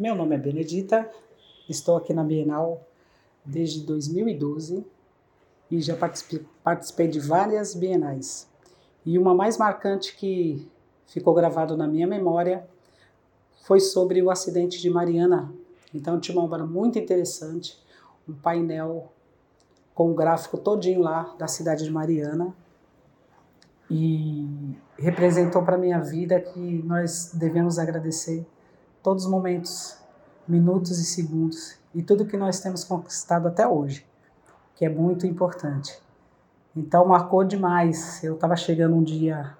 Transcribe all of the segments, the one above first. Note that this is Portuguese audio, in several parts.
Meu nome é Benedita, estou aqui na Bienal desde 2012 e já participei, participei de várias bienais. E uma mais marcante que ficou gravado na minha memória foi sobre o acidente de Mariana. Então tinha uma obra muito interessante, um painel com o gráfico todinho lá da cidade de Mariana e representou para minha vida que nós devemos agradecer todos os momentos, minutos e segundos e tudo que nós temos conquistado até hoje, que é muito importante. Então marcou demais. Eu estava chegando um dia,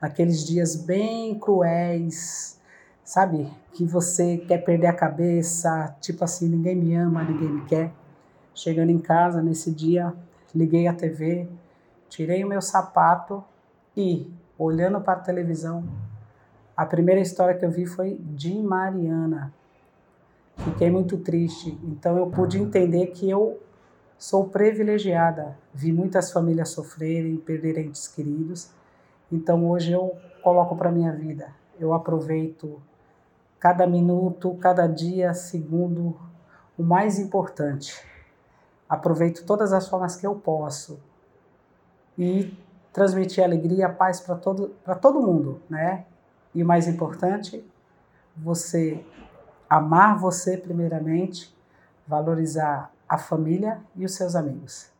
naqueles dias bem cruéis, sabe? Que você quer perder a cabeça, tipo assim, ninguém me ama, ninguém me quer. Chegando em casa nesse dia, liguei a TV, tirei o meu sapato e, olhando para a televisão, a primeira história que eu vi foi de Mariana. Fiquei muito triste. Então eu pude entender que eu sou privilegiada. Vi muitas famílias sofrerem, perderem entes queridos. Então hoje eu coloco para minha vida. Eu aproveito cada minuto, cada dia, segundo, o mais importante. Aproveito todas as formas que eu posso. E transmitir alegria paz para todo, todo mundo, né? E o mais importante, você amar você primeiramente, valorizar a família e os seus amigos.